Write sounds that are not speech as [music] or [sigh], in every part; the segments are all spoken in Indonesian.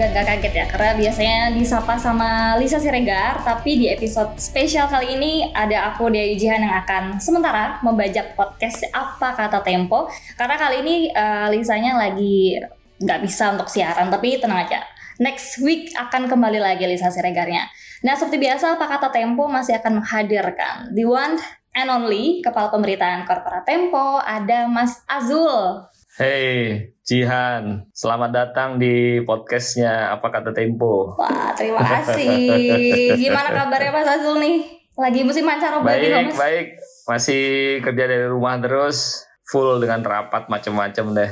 Semoga gak kaget ya karena biasanya disapa sama Lisa Siregar tapi di episode spesial kali ini ada aku Dea Yujihan yang akan sementara membajak podcast apa kata Tempo karena kali ini uh, Lisanya lagi nggak bisa untuk siaran tapi tenang aja next week akan kembali lagi Lisa Siregarnya. Nah seperti biasa apa kata Tempo masih akan menghadirkan the one and only kepala pemberitaan korporat Tempo ada Mas Azul. Hey, Jihan, selamat datang di podcastnya Apa Kata Tempo. Wah, terima kasih. Gimana [laughs] kabarnya Mas Azul nih? Lagi musim mancaroba baik, Mas? Baik, masih kerja dari rumah terus, full dengan rapat macam-macam deh.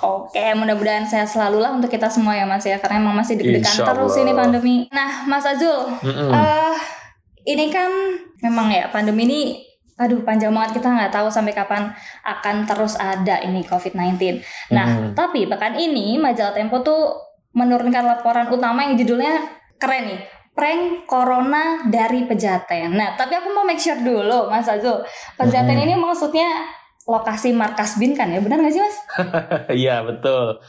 Oke, mudah-mudahan sehat selalu lah untuk kita semua ya Mas ya, karena emang masih deg-degan terus ini pandemi. Nah, Mas Azul, mm -mm. Uh, ini kan memang ya pandemi ini aduh panjang banget kita nggak tahu sampai kapan akan terus ada ini COVID-19. Nah, hmm. tapi bahkan ini majalah Tempo tuh menurunkan laporan utama yang judulnya keren nih. Prank Corona dari Pejaten. Nah, tapi aku mau make sure dulu, Mas Azul. Pejaten hmm. ini maksudnya lokasi markas BIN kan ya? Benar nggak sih, Mas? [laughs] Iya, betul.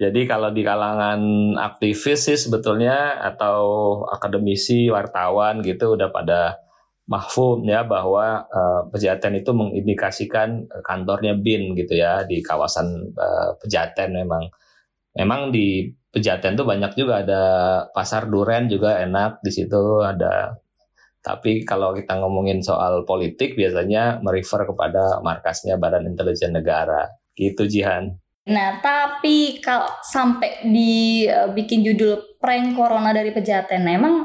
Jadi kalau di kalangan aktivis sih sebetulnya atau akademisi, wartawan gitu udah pada mahfum ya bahwa uh, Pejaten itu mengindikasikan kantornya BIN gitu ya di kawasan uh, Pejaten memang. Memang di Pejaten tuh banyak juga ada pasar duren juga enak di situ ada. Tapi kalau kita ngomongin soal politik biasanya merefer kepada markasnya Badan Intelijen Negara. Gitu Jihan. Nah, tapi kalau sampai dibikin eh, judul prank corona dari Pejaten, nah, emang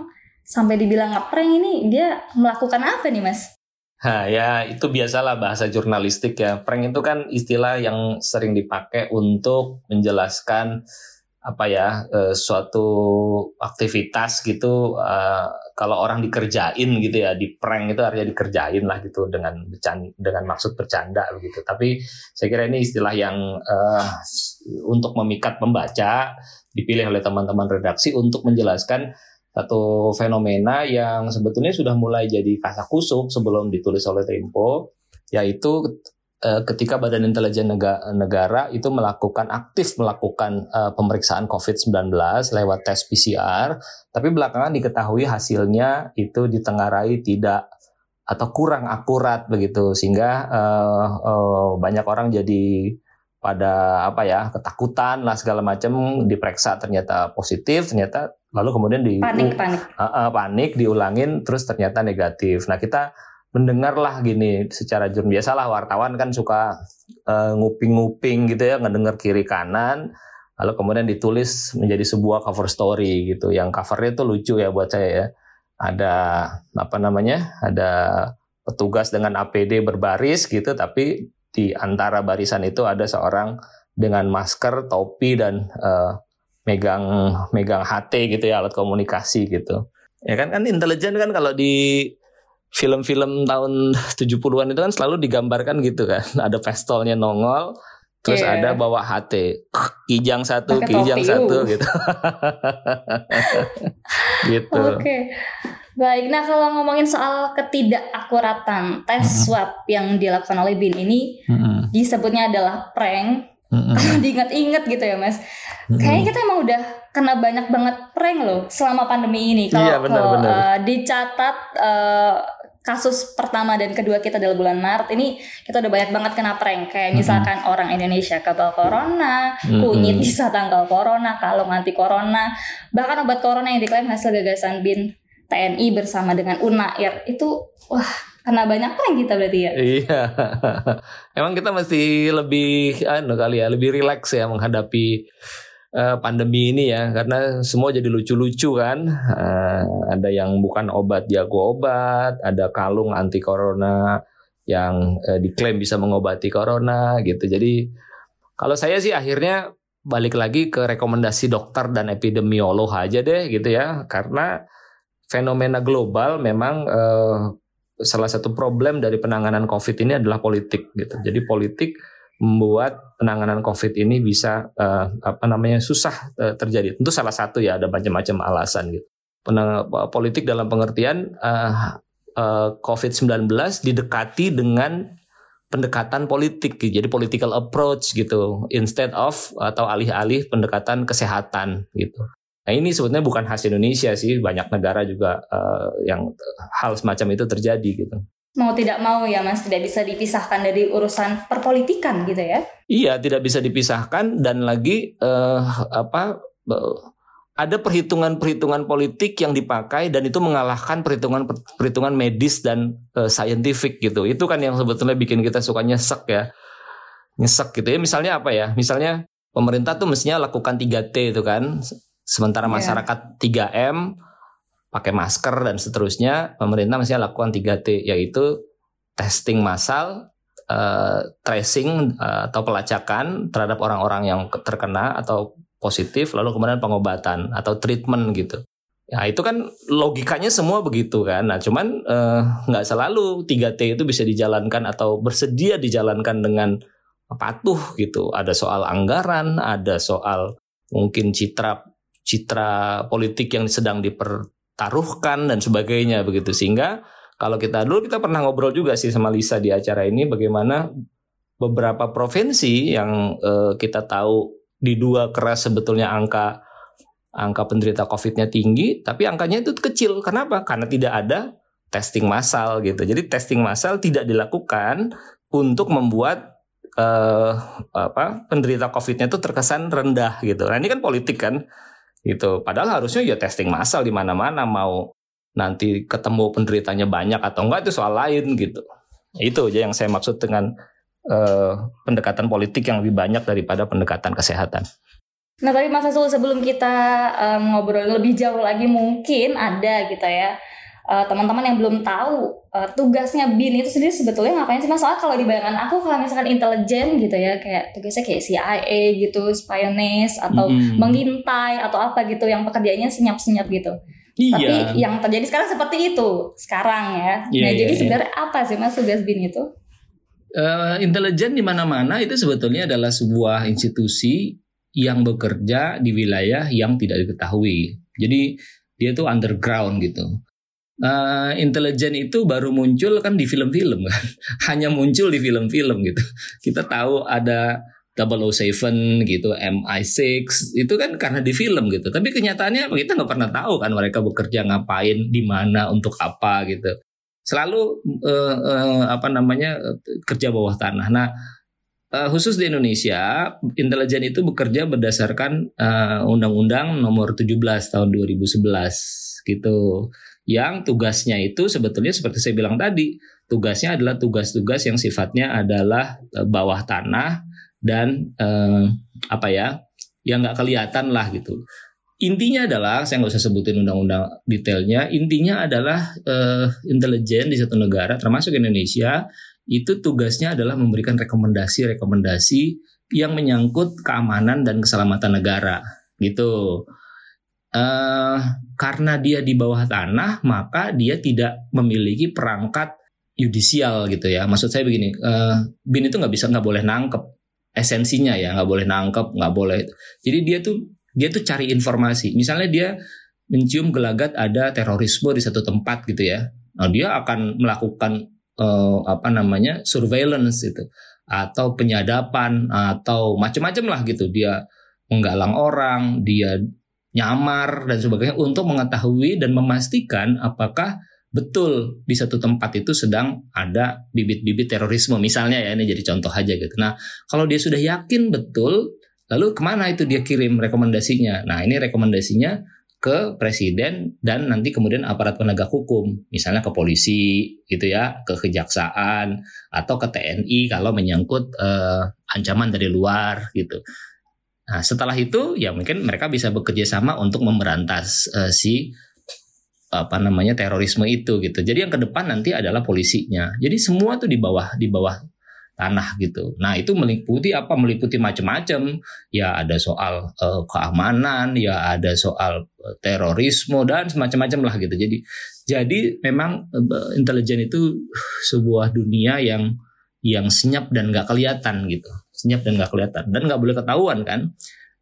sampai dibilang ngeprank ini dia melakukan apa nih mas? Ha, ya itu biasalah bahasa jurnalistik ya. Prank itu kan istilah yang sering dipakai untuk menjelaskan apa ya eh, suatu aktivitas gitu uh, kalau orang dikerjain gitu ya di prank itu artinya dikerjain lah gitu dengan bercanda, dengan maksud bercanda begitu tapi saya kira ini istilah yang uh, untuk memikat pembaca dipilih oleh teman-teman redaksi untuk menjelaskan satu fenomena yang sebetulnya sudah mulai jadi kasak kusuk sebelum ditulis oleh Tempo, yaitu eh, ketika Badan Intelijen Negara, itu melakukan aktif melakukan eh, pemeriksaan COVID-19 lewat tes PCR, tapi belakangan diketahui hasilnya itu ditengarai tidak atau kurang akurat begitu sehingga uh, uh, banyak orang jadi pada apa ya ketakutan lah segala macam diperiksa ternyata positif ternyata lalu kemudian di panik panik. Uh, uh, panik diulangin terus ternyata negatif. Nah kita mendengarlah gini secara jurn biasalah wartawan kan suka uh, nguping-nguping gitu ya ngedengar kiri kanan lalu kemudian ditulis menjadi sebuah cover story gitu. Yang covernya itu lucu ya buat saya ya. Ada apa namanya ada petugas dengan APD berbaris gitu tapi di antara barisan itu ada seorang dengan masker topi dan uh, megang megang HT gitu ya alat komunikasi gitu. Ya kan kan intelijen kan kalau di film-film tahun 70-an itu kan selalu digambarkan gitu kan. [laughs] Ada pistolnya nongol, terus yeah. ada bawa HT, kijang satu, Pake kijang topi, satu uh. gitu. [laughs] gitu. Oke. Okay. Baik, nah kalau ngomongin soal ketidakakuratan tes swab yang dilakukan oleh BIN ini mm -hmm. disebutnya adalah prank Mm-hmm. Kalau [laughs] diingat-ingat gitu ya mas, mm-hmm. kayaknya kita emang udah kena banyak banget prank loh selama pandemi ini. Kalau iya, Uh, dicatat uh, kasus pertama dan kedua kita dalam bulan Maret ini kita udah banyak banget kena prank kayak misalkan mm-hmm. orang Indonesia kebal corona, mm-hmm. kunyit bisa tanggal corona, kalung anti corona, bahkan obat corona yang diklaim hasil gagasan BIN TNI bersama dengan UNAIR itu wah karena banyak prank kita berarti ya. Iya. [laughs] Emang kita mesti lebih anu kali ya, lebih rileks ya menghadapi uh, pandemi ini ya karena semua jadi lucu-lucu kan. Uh, ada yang bukan obat jago obat, ada kalung anti corona yang uh, diklaim bisa mengobati corona gitu. Jadi kalau saya sih akhirnya balik lagi ke rekomendasi dokter dan epidemiolog aja deh gitu ya karena fenomena global memang uh, salah satu problem dari penanganan COVID ini adalah politik gitu. Jadi politik membuat penanganan COVID ini bisa uh, apa namanya susah uh, terjadi. Tentu salah satu ya ada macam-macam alasan gitu. Penang politik dalam pengertian uh, uh, COVID-19 didekati dengan pendekatan politik jadi political approach gitu. Instead of atau alih-alih pendekatan kesehatan gitu. Nah ini sebetulnya bukan khas Indonesia sih. Banyak negara juga uh, yang hal semacam itu terjadi gitu mau tidak mau ya mas tidak bisa dipisahkan dari urusan perpolitikan gitu ya iya tidak bisa dipisahkan dan lagi uh, apa ada perhitungan-perhitungan politik yang dipakai dan itu mengalahkan perhitungan-perhitungan medis dan uh, scientific gitu. Itu kan yang sebetulnya bikin kita suka nyesek ya. Nyesek gitu ya. Misalnya apa ya? Misalnya pemerintah tuh mestinya lakukan 3T itu kan. Sementara iya. masyarakat yeah. 3M pakai masker dan seterusnya, pemerintah mestinya lakukan 3T yaitu testing massal, uh, tracing uh, atau pelacakan terhadap orang-orang yang terkena atau positif lalu kemudian pengobatan atau treatment gitu. Ya itu kan logikanya semua begitu kan. Nah cuman eh, nggak uh, selalu 3T itu bisa dijalankan atau bersedia dijalankan dengan patuh gitu. Ada soal anggaran, ada soal mungkin citra citra politik yang sedang dipertaruhkan dan sebagainya begitu. Sehingga kalau kita dulu kita pernah ngobrol juga sih sama Lisa di acara ini bagaimana beberapa provinsi yang uh, kita tahu di dua keras sebetulnya angka angka penderita COVID-nya tinggi, tapi angkanya itu kecil. Kenapa? Karena tidak ada testing massal gitu. Jadi testing massal tidak dilakukan untuk membuat uh, apa penderita COVID-nya itu terkesan rendah gitu. Nah ini kan politik kan, gitu. Padahal harusnya ya testing massal di mana-mana mau nanti ketemu penderitanya banyak atau enggak itu soal lain gitu. Itu aja yang saya maksud dengan uh, pendekatan politik yang lebih banyak daripada pendekatan kesehatan. Nah tapi Mas Azul sebelum kita um, ngobrol lebih jauh lagi mungkin ada gitu ya uh, teman-teman yang belum tahu uh, tugasnya BIN itu sendiri sebetulnya ngapain sih mas? Soalnya kalau di bayangan aku kalau misalkan intelijen gitu ya kayak tugasnya kayak CIA gitu, spionage atau hmm. mengintai atau apa gitu yang pekerjaannya senyap-senyap gitu. Iya. Tapi yang terjadi sekarang seperti itu sekarang ya. Yeah, nah yeah, jadi yeah. sebenarnya apa sih mas tugas BIN itu? uh, intelijen di mana-mana itu sebetulnya adalah sebuah institusi yang bekerja di wilayah yang tidak diketahui. Jadi dia tuh underground gitu. Uh, intelijen itu baru muncul kan di film-film kan, [laughs] hanya muncul di film-film gitu. Kita tahu ada 007 gitu, MI6 itu kan karena di film gitu. Tapi kenyataannya kita nggak pernah tahu kan mereka bekerja ngapain, di mana, untuk apa gitu selalu uh, uh, apa namanya kerja bawah tanah. Nah, uh, khusus di Indonesia, intelijen itu bekerja berdasarkan Undang-Undang Nomor 17 tahun 2011 gitu. Yang tugasnya itu sebetulnya seperti saya bilang tadi, tugasnya adalah tugas-tugas yang sifatnya adalah bawah tanah dan uh, apa ya, yang nggak kelihatan lah gitu. Intinya adalah, saya nggak usah sebutin undang-undang detailnya, intinya adalah uh, intelijen di satu negara, termasuk Indonesia, itu tugasnya adalah memberikan rekomendasi-rekomendasi yang menyangkut keamanan dan keselamatan negara, gitu. Uh, karena dia di bawah tanah, maka dia tidak memiliki perangkat yudisial gitu ya. Maksud saya begini, uh, bin itu nggak bisa nggak boleh nangkep esensinya ya, nggak boleh nangkep, nggak boleh. Jadi dia tuh dia tuh cari informasi. Misalnya dia mencium gelagat ada terorisme di satu tempat gitu ya. Nah, dia akan melakukan uh, apa namanya? surveillance itu atau penyadapan atau macam-macam lah gitu. Dia menggalang orang, dia nyamar dan sebagainya untuk mengetahui dan memastikan apakah betul di satu tempat itu sedang ada bibit-bibit terorisme misalnya ya ini jadi contoh aja gitu. Nah kalau dia sudah yakin betul Lalu ke mana itu dia kirim rekomendasinya? Nah ini rekomendasinya ke presiden dan nanti kemudian aparat penegak hukum, misalnya ke polisi gitu ya, ke kejaksaan atau ke TNI kalau menyangkut uh, ancaman dari luar gitu. Nah setelah itu ya mungkin mereka bisa bekerja sama untuk memberantas uh, si apa namanya terorisme itu gitu. Jadi yang ke depan nanti adalah polisinya. Jadi semua tuh di bawah di bawah tanah gitu. Nah itu meliputi apa? Meliputi macam-macam. Ya ada soal uh, keamanan, ya ada soal uh, terorisme dan semacam-macam lah gitu. Jadi jadi memang uh, intelijen itu sebuah dunia yang yang senyap dan nggak kelihatan gitu, senyap dan nggak kelihatan dan nggak boleh ketahuan kan.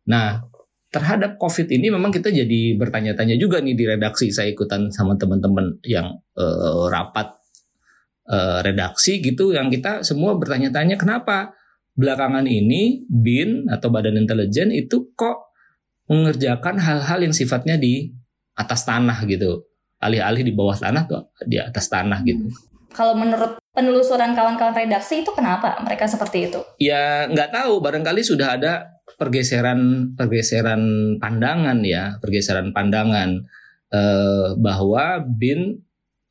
Nah terhadap COVID ini memang kita jadi bertanya-tanya juga nih di redaksi saya ikutan sama teman-teman yang uh, rapat uh, redaksi gitu yang kita semua bertanya-tanya kenapa belakangan ini BIN atau Badan Intelijen itu kok mengerjakan hal-hal yang sifatnya di atas tanah gitu. Alih-alih di bawah tanah tuh di atas tanah gitu. Kalau menurut penelusuran kawan-kawan redaksi itu kenapa mereka seperti itu? Ya nggak tahu, barangkali sudah ada pergeseran pergeseran pandangan ya, pergeseran pandangan eh, bahwa BIN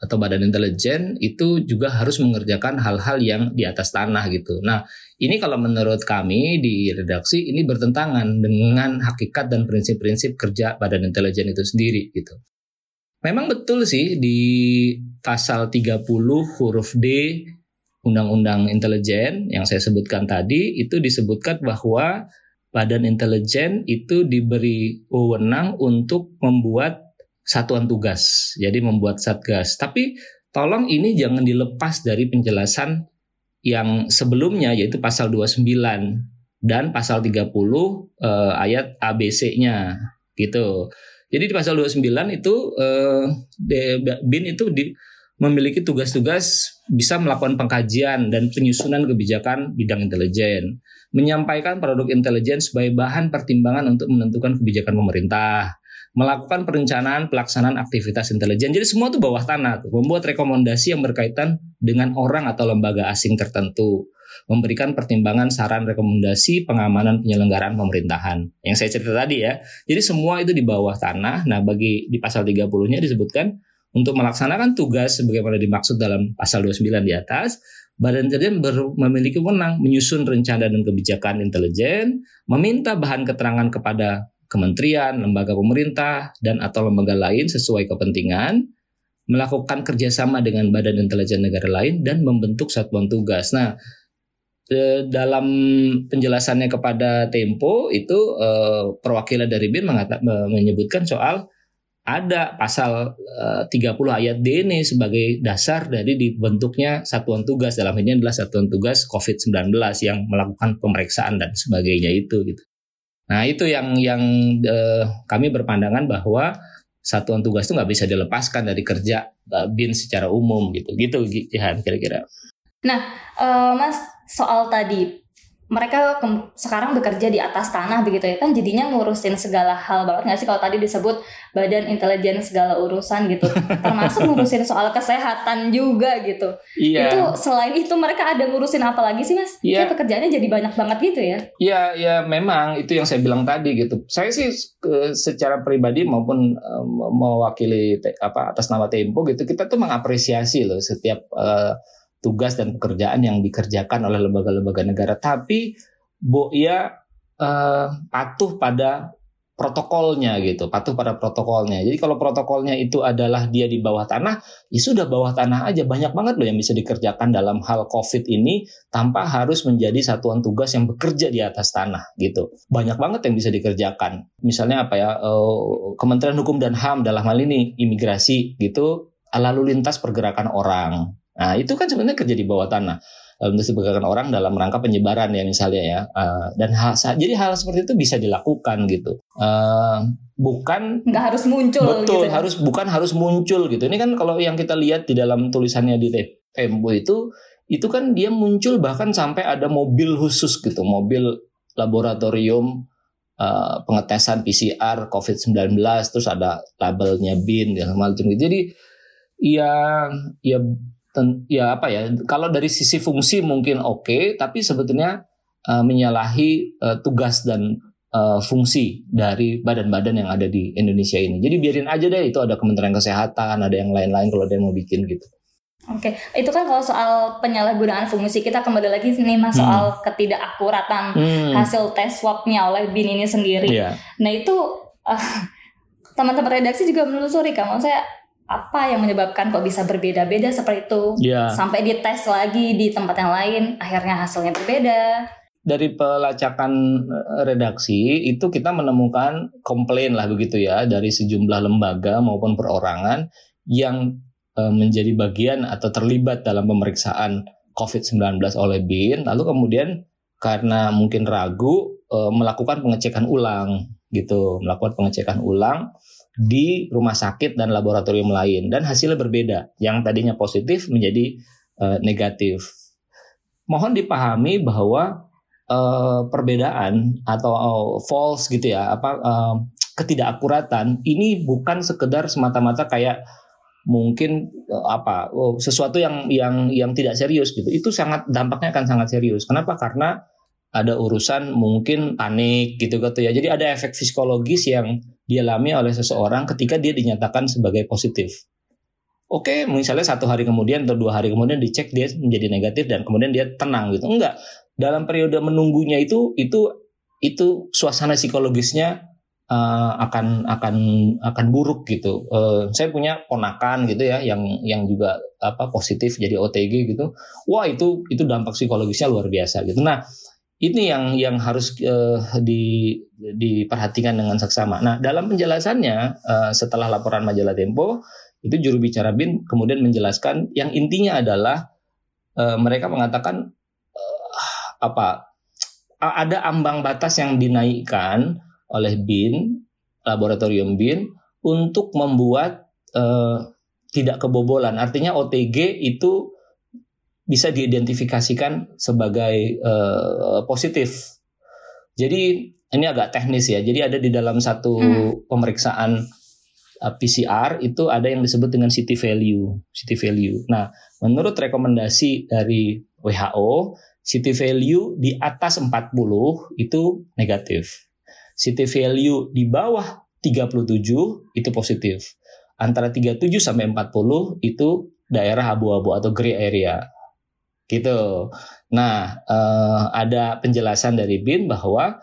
atau badan intelijen itu juga harus mengerjakan hal-hal yang di atas tanah gitu. Nah, ini kalau menurut kami di redaksi ini bertentangan dengan hakikat dan prinsip-prinsip kerja badan intelijen itu sendiri gitu. Memang betul sih di pasal 30 huruf D Undang-Undang Intelijen yang saya sebutkan tadi itu disebutkan bahwa badan intelijen itu diberi wewenang untuk membuat satuan tugas. Jadi membuat satgas. Tapi tolong ini jangan dilepas dari penjelasan yang sebelumnya yaitu pasal 29 dan pasal 30 eh, ayat ABC-nya gitu. Jadi di pasal 29 itu eh, BIN itu di, memiliki tugas-tugas bisa melakukan pengkajian dan penyusunan kebijakan bidang intelijen, menyampaikan produk intelijen sebagai bahan pertimbangan untuk menentukan kebijakan pemerintah, melakukan perencanaan pelaksanaan aktivitas intelijen. Jadi semua itu bawah tanah tuh, membuat rekomendasi yang berkaitan dengan orang atau lembaga asing tertentu, memberikan pertimbangan saran rekomendasi pengamanan penyelenggaraan pemerintahan. Yang saya cerita tadi ya. Jadi semua itu di bawah tanah. Nah, bagi di pasal 30-nya disebutkan untuk melaksanakan tugas sebagaimana dimaksud dalam pasal 29 di atas, Badan Intelijen memiliki wewenang menyusun rencana dan kebijakan intelijen, meminta bahan keterangan kepada kementerian, lembaga pemerintah, dan atau lembaga lain sesuai kepentingan, melakukan kerjasama dengan badan intelijen negara lain, dan membentuk satuan tugas. Nah, dalam penjelasannya kepada Tempo itu eh, perwakilan dari BIN menyebutkan soal ada pasal eh, 30 ayat D ini sebagai dasar dari dibentuknya satuan tugas dalam ini adalah satuan tugas COVID-19 yang melakukan pemeriksaan dan sebagainya itu gitu. Nah itu yang yang uh, kami berpandangan bahwa satuan tugas itu nggak bisa dilepaskan dari kerja uh, bin secara umum gitu gitu Jihan kira-kira. Nah uh, Mas soal tadi mereka sekarang bekerja di atas tanah begitu ya kan jadinya ngurusin segala hal banget nggak sih kalau tadi disebut badan intelijen segala urusan gitu. [laughs] Termasuk ngurusin soal kesehatan juga gitu. Iya. itu selain itu mereka ada ngurusin apa lagi sih mas? Iya. Kayak pekerjaannya jadi banyak banget gitu ya? Iya iya memang itu yang saya bilang tadi gitu. Saya sih secara pribadi maupun mewakili apa atas nama Tempo gitu kita tuh mengapresiasi loh setiap uh, tugas dan pekerjaan yang dikerjakan oleh lembaga-lembaga negara, tapi Bo ya uh, patuh pada protokolnya gitu, patuh pada protokolnya. Jadi kalau protokolnya itu adalah dia di bawah tanah, ya sudah bawah tanah aja. Banyak banget loh yang bisa dikerjakan dalam hal COVID ini tanpa harus menjadi satuan tugas yang bekerja di atas tanah gitu. Banyak banget yang bisa dikerjakan. Misalnya apa ya, uh, Kementerian Hukum dan HAM dalam hal ini imigrasi gitu, lalu lintas pergerakan orang Nah, itu kan sebenarnya kerja di bawah tanah untuk sebagian orang dalam rangka penyebaran ya misalnya ya. Uh, dan hal jadi hal seperti itu bisa dilakukan gitu. Uh, bukan nggak harus muncul betul gitu. harus bukan harus muncul gitu. Ini kan kalau yang kita lihat di dalam tulisannya di Tempo itu itu kan dia muncul bahkan sampai ada mobil khusus gitu, mobil laboratorium uh, pengetesan PCR COVID-19 terus ada labelnya BIN dan macam gitu. Jadi ya ya ya apa ya kalau dari sisi fungsi mungkin oke okay, tapi sebetulnya uh, menyalahi uh, tugas dan uh, fungsi dari badan-badan yang ada di Indonesia ini jadi biarin aja deh itu ada Kementerian Kesehatan ada yang lain-lain kalau ada yang mau bikin gitu Oke, okay. itu kan kalau soal penyalahgunaan fungsi kita kembali lagi nih mas hmm. soal ketidakakuratan hmm. hasil tes swabnya oleh bin ini sendiri. Yeah. Nah itu uh, teman-teman redaksi juga menelusuri kan, saya apa yang menyebabkan kok bisa berbeda-beda seperti itu? Yeah. sampai dites lagi di tempat yang lain akhirnya hasilnya berbeda. Dari pelacakan eh, redaksi itu kita menemukan komplain lah begitu ya dari sejumlah lembaga maupun perorangan yang e, menjadi bagian atau terlibat dalam pemeriksaan COVID-19 oleh BIN. Lalu kemudian karena mungkin ragu e, melakukan pengecekan ulang gitu melakukan pengecekan ulang di rumah sakit dan laboratorium lain dan hasilnya berbeda. Yang tadinya positif menjadi uh, negatif. Mohon dipahami bahwa uh, perbedaan atau uh, false gitu ya, apa uh, ketidakakuratan ini bukan sekedar semata-mata kayak mungkin apa oh, sesuatu yang yang yang tidak serius gitu itu sangat dampaknya akan sangat serius kenapa karena ada urusan mungkin panik gitu gitu ya jadi ada efek psikologis yang dialami oleh seseorang ketika dia dinyatakan sebagai positif Oke, misalnya satu hari kemudian atau dua hari kemudian dicek dia menjadi negatif dan kemudian dia tenang gitu. Enggak. Dalam periode menunggunya itu itu itu suasana psikologisnya uh, akan akan akan buruk gitu. Uh, saya punya ponakan gitu ya yang yang juga apa positif jadi OTG gitu. Wah, itu itu dampak psikologisnya luar biasa gitu. Nah, ini yang yang harus uh, di diperhatikan dengan seksama. Nah, dalam penjelasannya uh, setelah laporan majalah Tempo itu juru bicara BIN kemudian menjelaskan yang intinya adalah uh, mereka mengatakan uh, apa ada ambang batas yang dinaikkan oleh BIN laboratorium BIN untuk membuat uh, tidak kebobolan artinya OTG itu bisa diidentifikasikan sebagai uh, positif jadi ini agak teknis ya jadi ada di dalam satu hmm. pemeriksaan Uh, PCR itu ada yang disebut dengan city value, city value. Nah, menurut rekomendasi dari WHO, city value di atas 40 itu negatif. City value di bawah 37 itu positif. Antara 37 sampai 40 itu daerah abu-abu atau gray area. Gitu. Nah, eh, ada penjelasan dari BIN bahwa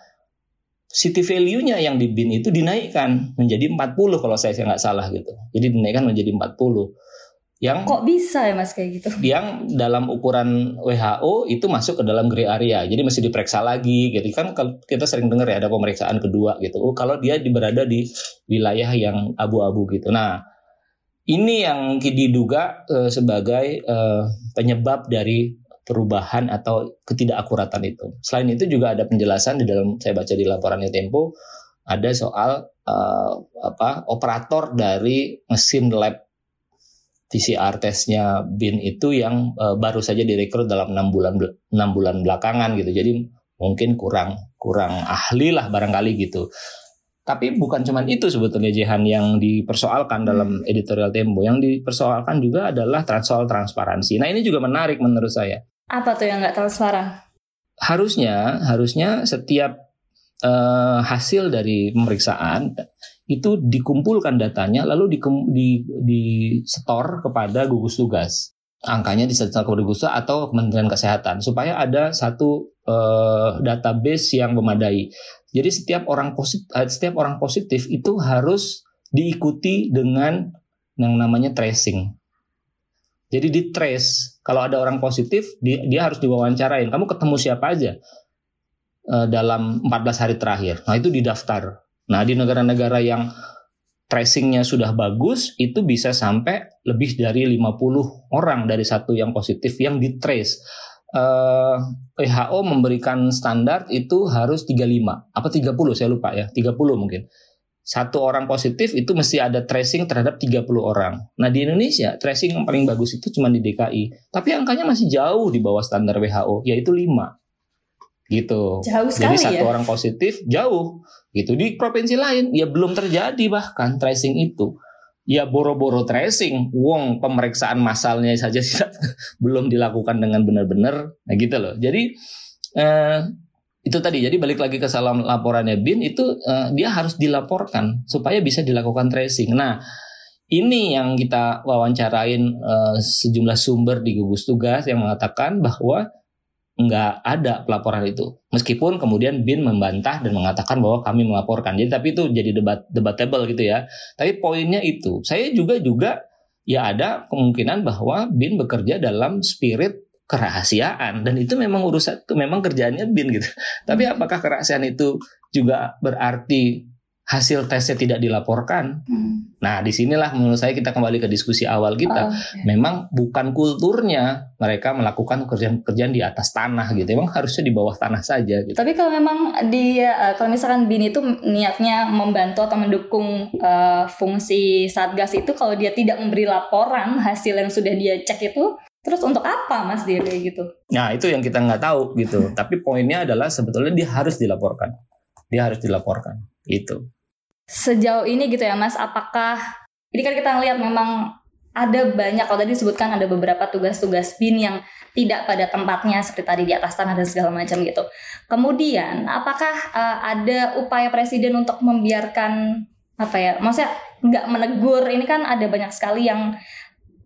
city value-nya yang di BIN itu dinaikkan menjadi 40 kalau saya nggak salah gitu. Jadi dinaikkan menjadi 40. Yang Kok bisa ya Mas kayak gitu? Yang dalam ukuran WHO itu masuk ke dalam gray area. Jadi mesti diperiksa lagi gitu. Kan kalau kita sering dengar ya ada pemeriksaan kedua gitu. Oh, kalau dia berada di wilayah yang abu-abu gitu. Nah, ini yang diduga uh, sebagai uh, penyebab dari perubahan atau ketidakakuratan itu. Selain itu juga ada penjelasan di dalam saya baca di laporannya Tempo ada soal uh, apa operator dari mesin lab PCR tesnya BIN itu yang uh, baru saja direkrut dalam enam bulan enam bulan belakangan gitu. Jadi mungkin kurang kurang ahli lah barangkali gitu. Tapi bukan cuma itu sebetulnya Jehan yang dipersoalkan dalam editorial Tempo. Yang dipersoalkan juga adalah soal transparansi. Nah ini juga menarik menurut saya. Apa tuh yang nggak transparan? Harusnya, harusnya setiap uh, hasil dari pemeriksaan itu dikumpulkan datanya lalu di, di, di store kepada gugus tugas. Angkanya disetor kepada gugus tugas atau Kementerian Kesehatan supaya ada satu uh, database yang memadai. Jadi setiap orang positif, eh, setiap orang positif itu harus diikuti dengan yang namanya tracing. Jadi di trace kalau ada orang positif dia, dia harus diwawancarain. Kamu ketemu siapa aja uh, dalam 14 hari terakhir. Nah itu didaftar. Nah di negara-negara yang tracingnya sudah bagus itu bisa sampai lebih dari 50 orang dari satu yang positif yang di trace. Eh, WHO memberikan standar itu harus 35 apa 30 saya lupa ya 30 mungkin satu orang positif itu mesti ada tracing terhadap 30 orang. Nah di Indonesia tracing yang paling bagus itu cuma di DKI. Tapi angkanya masih jauh di bawah standar WHO, yaitu 5. Gitu. Jauh sekali Jadi satu ya? orang positif jauh. Gitu. Di provinsi lain ya belum terjadi bahkan tracing itu. Ya boro-boro tracing, wong pemeriksaan masalnya saja [laughs] belum dilakukan dengan benar-benar. Nah gitu loh. Jadi eh, itu tadi jadi balik lagi ke salam laporannya bin itu uh, dia harus dilaporkan supaya bisa dilakukan tracing. Nah ini yang kita wawancarain uh, sejumlah sumber di gugus tugas yang mengatakan bahwa nggak ada pelaporan itu. Meskipun kemudian BIN membantah dan mengatakan bahwa kami melaporkan. Jadi tapi itu jadi debat debatable gitu ya. Tapi poinnya itu, saya juga juga ya ada kemungkinan bahwa BIN bekerja dalam spirit kerahasiaan dan itu memang urusan memang kerjaannya bin gitu. [laughs] Tapi hmm. apakah kerahasiaan itu juga berarti hasil tesnya tidak dilaporkan? Hmm. Nah, di sinilah menurut saya kita kembali ke diskusi awal kita. Oh, okay. Memang bukan kulturnya mereka melakukan pekerjaan-pekerjaan di atas tanah gitu. Memang harusnya di bawah tanah saja. Gitu. Tapi kalau memang dia, eh, kalau misalkan bin itu niatnya membantu atau mendukung uh, fungsi satgas itu, kalau dia tidak memberi laporan hasil yang sudah dia cek itu, Terus untuk apa Mas dia kayak gitu? Nah itu yang kita nggak tahu gitu. Tapi poinnya adalah sebetulnya dia harus dilaporkan. Dia harus dilaporkan. Itu. Sejauh ini gitu ya Mas, apakah ini kan kita ngelihat memang ada banyak kalau tadi disebutkan ada beberapa tugas-tugas bin yang tidak pada tempatnya seperti tadi di atas tanah dan segala macam gitu. Kemudian apakah uh, ada upaya presiden untuk membiarkan apa ya? Maksudnya nggak menegur ini kan ada banyak sekali yang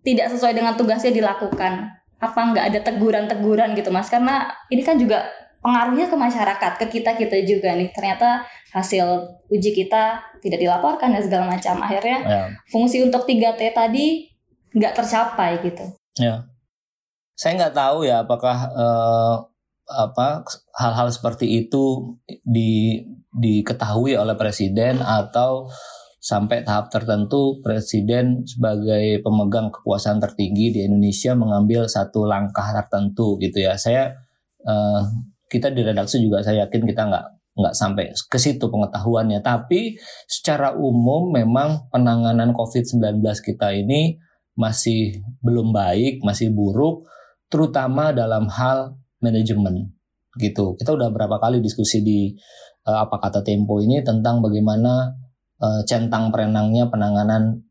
tidak sesuai dengan tugasnya dilakukan apa nggak ada teguran-teguran gitu mas karena ini kan juga pengaruhnya ke masyarakat ke kita kita juga nih ternyata hasil uji kita tidak dilaporkan dan segala macam akhirnya ya. fungsi untuk 3T tadi nggak tercapai gitu ya saya nggak tahu ya apakah uh, apa hal-hal seperti itu di diketahui oleh presiden atau sampai tahap tertentu presiden sebagai pemegang kekuasaan tertinggi di Indonesia mengambil satu langkah tertentu gitu ya. Saya uh, kita di redaksi juga saya yakin kita nggak nggak sampai ke situ pengetahuannya. Tapi secara umum memang penanganan COVID-19 kita ini masih belum baik, masih buruk, terutama dalam hal manajemen gitu. Kita udah berapa kali diskusi di uh, apa kata Tempo ini tentang bagaimana uh, centang perenangnya penanganan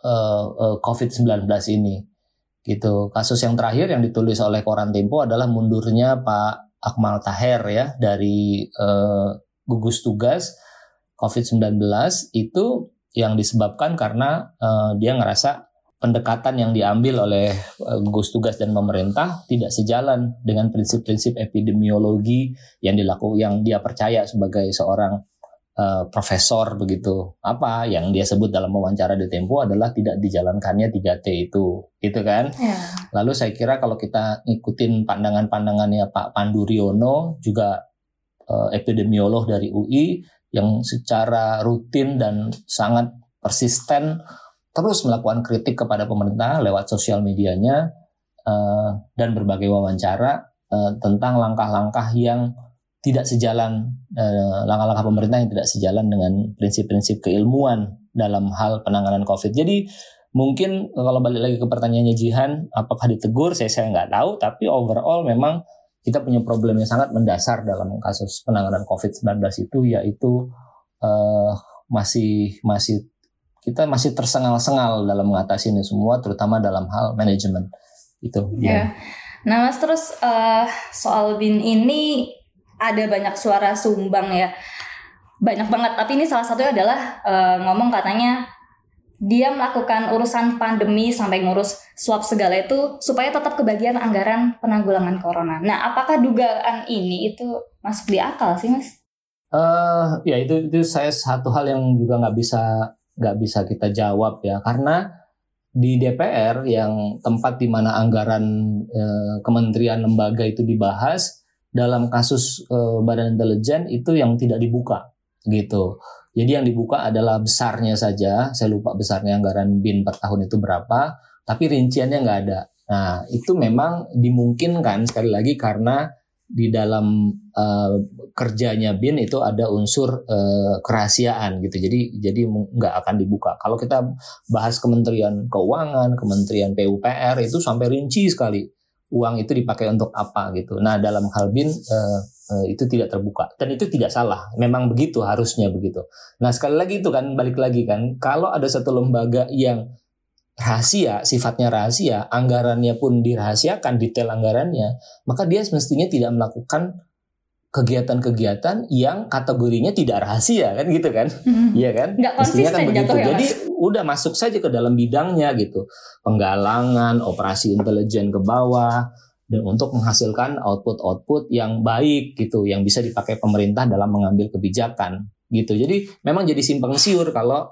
uh, uh, COVID-19 ini. Gitu. Kasus yang terakhir yang ditulis oleh koran Tempo adalah mundurnya Pak Akmal Taher ya dari uh, gugus tugas COVID-19 itu yang disebabkan karena uh, dia ngerasa pendekatan yang diambil oleh gugus tugas dan pemerintah tidak sejalan dengan prinsip-prinsip epidemiologi yang dilakukan yang dia percaya sebagai seorang uh, profesor begitu. Apa yang dia sebut dalam wawancara di Tempo adalah tidak dijalankannya 3T itu, gitu kan? Ya. Lalu saya kira kalau kita ngikutin pandangan-pandangannya Pak Pandu Riono juga uh, epidemiolog dari UI yang secara rutin dan sangat persisten terus melakukan kritik kepada pemerintah lewat sosial medianya uh, dan berbagai wawancara uh, tentang langkah-langkah yang tidak sejalan eh, langkah-langkah pemerintah yang tidak sejalan dengan prinsip-prinsip keilmuan dalam hal penanganan COVID. Jadi mungkin kalau balik lagi ke pertanyaannya Jihan, apakah ditegur? Saya saya nggak tahu. Tapi overall memang kita punya problem yang sangat mendasar dalam kasus penanganan COVID-19 itu, yaitu uh, masih masih kita masih tersengal-sengal dalam mengatasi ini semua, terutama dalam hal manajemen itu. Ya. Yeah. Nah, Mas terus uh, soal bin ini ada banyak suara sumbang ya banyak banget tapi ini salah satunya adalah uh, ngomong katanya dia melakukan urusan pandemi sampai ngurus swab segala itu supaya tetap kebagian anggaran penanggulangan corona. Nah, apakah dugaan ini itu masuk di akal sih, Mas? Uh, ya itu itu saya satu hal yang juga nggak bisa nggak bisa kita jawab ya karena di DPR yang tempat di mana anggaran uh, kementerian lembaga itu dibahas dalam kasus uh, Badan Intelijen itu yang tidak dibuka gitu. Jadi yang dibuka adalah besarnya saja. Saya lupa besarnya anggaran BIN per tahun itu berapa, tapi rinciannya nggak ada. Nah itu memang dimungkinkan sekali lagi karena di dalam uh, kerjanya BIN itu ada unsur uh, kerahasiaan gitu. Jadi jadi nggak akan dibuka. Kalau kita bahas Kementerian Keuangan, Kementerian PUPR itu sampai rinci sekali uang itu dipakai untuk apa gitu. Nah dalam hal bin uh, uh, itu tidak terbuka dan itu tidak salah. Memang begitu harusnya begitu. Nah sekali lagi itu kan balik lagi kan kalau ada satu lembaga yang rahasia, sifatnya rahasia, anggarannya pun dirahasiakan, detail anggarannya, maka dia semestinya tidak melakukan kegiatan-kegiatan yang kategorinya tidak rahasia kan gitu kan? Hmm. iya kan? Nggak mestinya kan begitu. ya, jadi udah masuk saja ke dalam bidangnya gitu. Penggalangan operasi intelijen ke bawah dan untuk menghasilkan output-output yang baik gitu yang bisa dipakai pemerintah dalam mengambil kebijakan gitu. Jadi memang jadi simpang siur kalau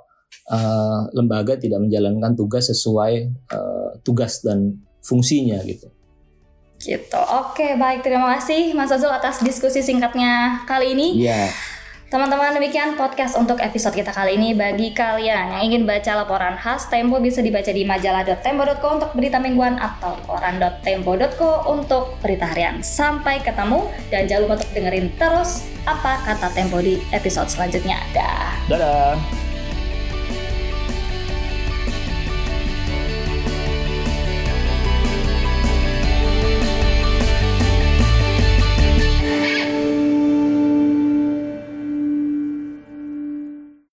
uh, lembaga tidak menjalankan tugas sesuai uh, tugas dan fungsinya gitu Gitu. Oke, baik. Terima kasih Mas Azul atas diskusi singkatnya kali ini. Iya. Yeah. Teman-teman demikian podcast untuk episode kita kali ini. Bagi kalian yang ingin baca laporan khas Tempo bisa dibaca di majalah.tempo.co untuk berita mingguan atau koran.tempo.co untuk berita harian. Sampai ketemu dan jangan lupa untuk dengerin terus apa kata Tempo di episode selanjutnya. Dah. Dadah.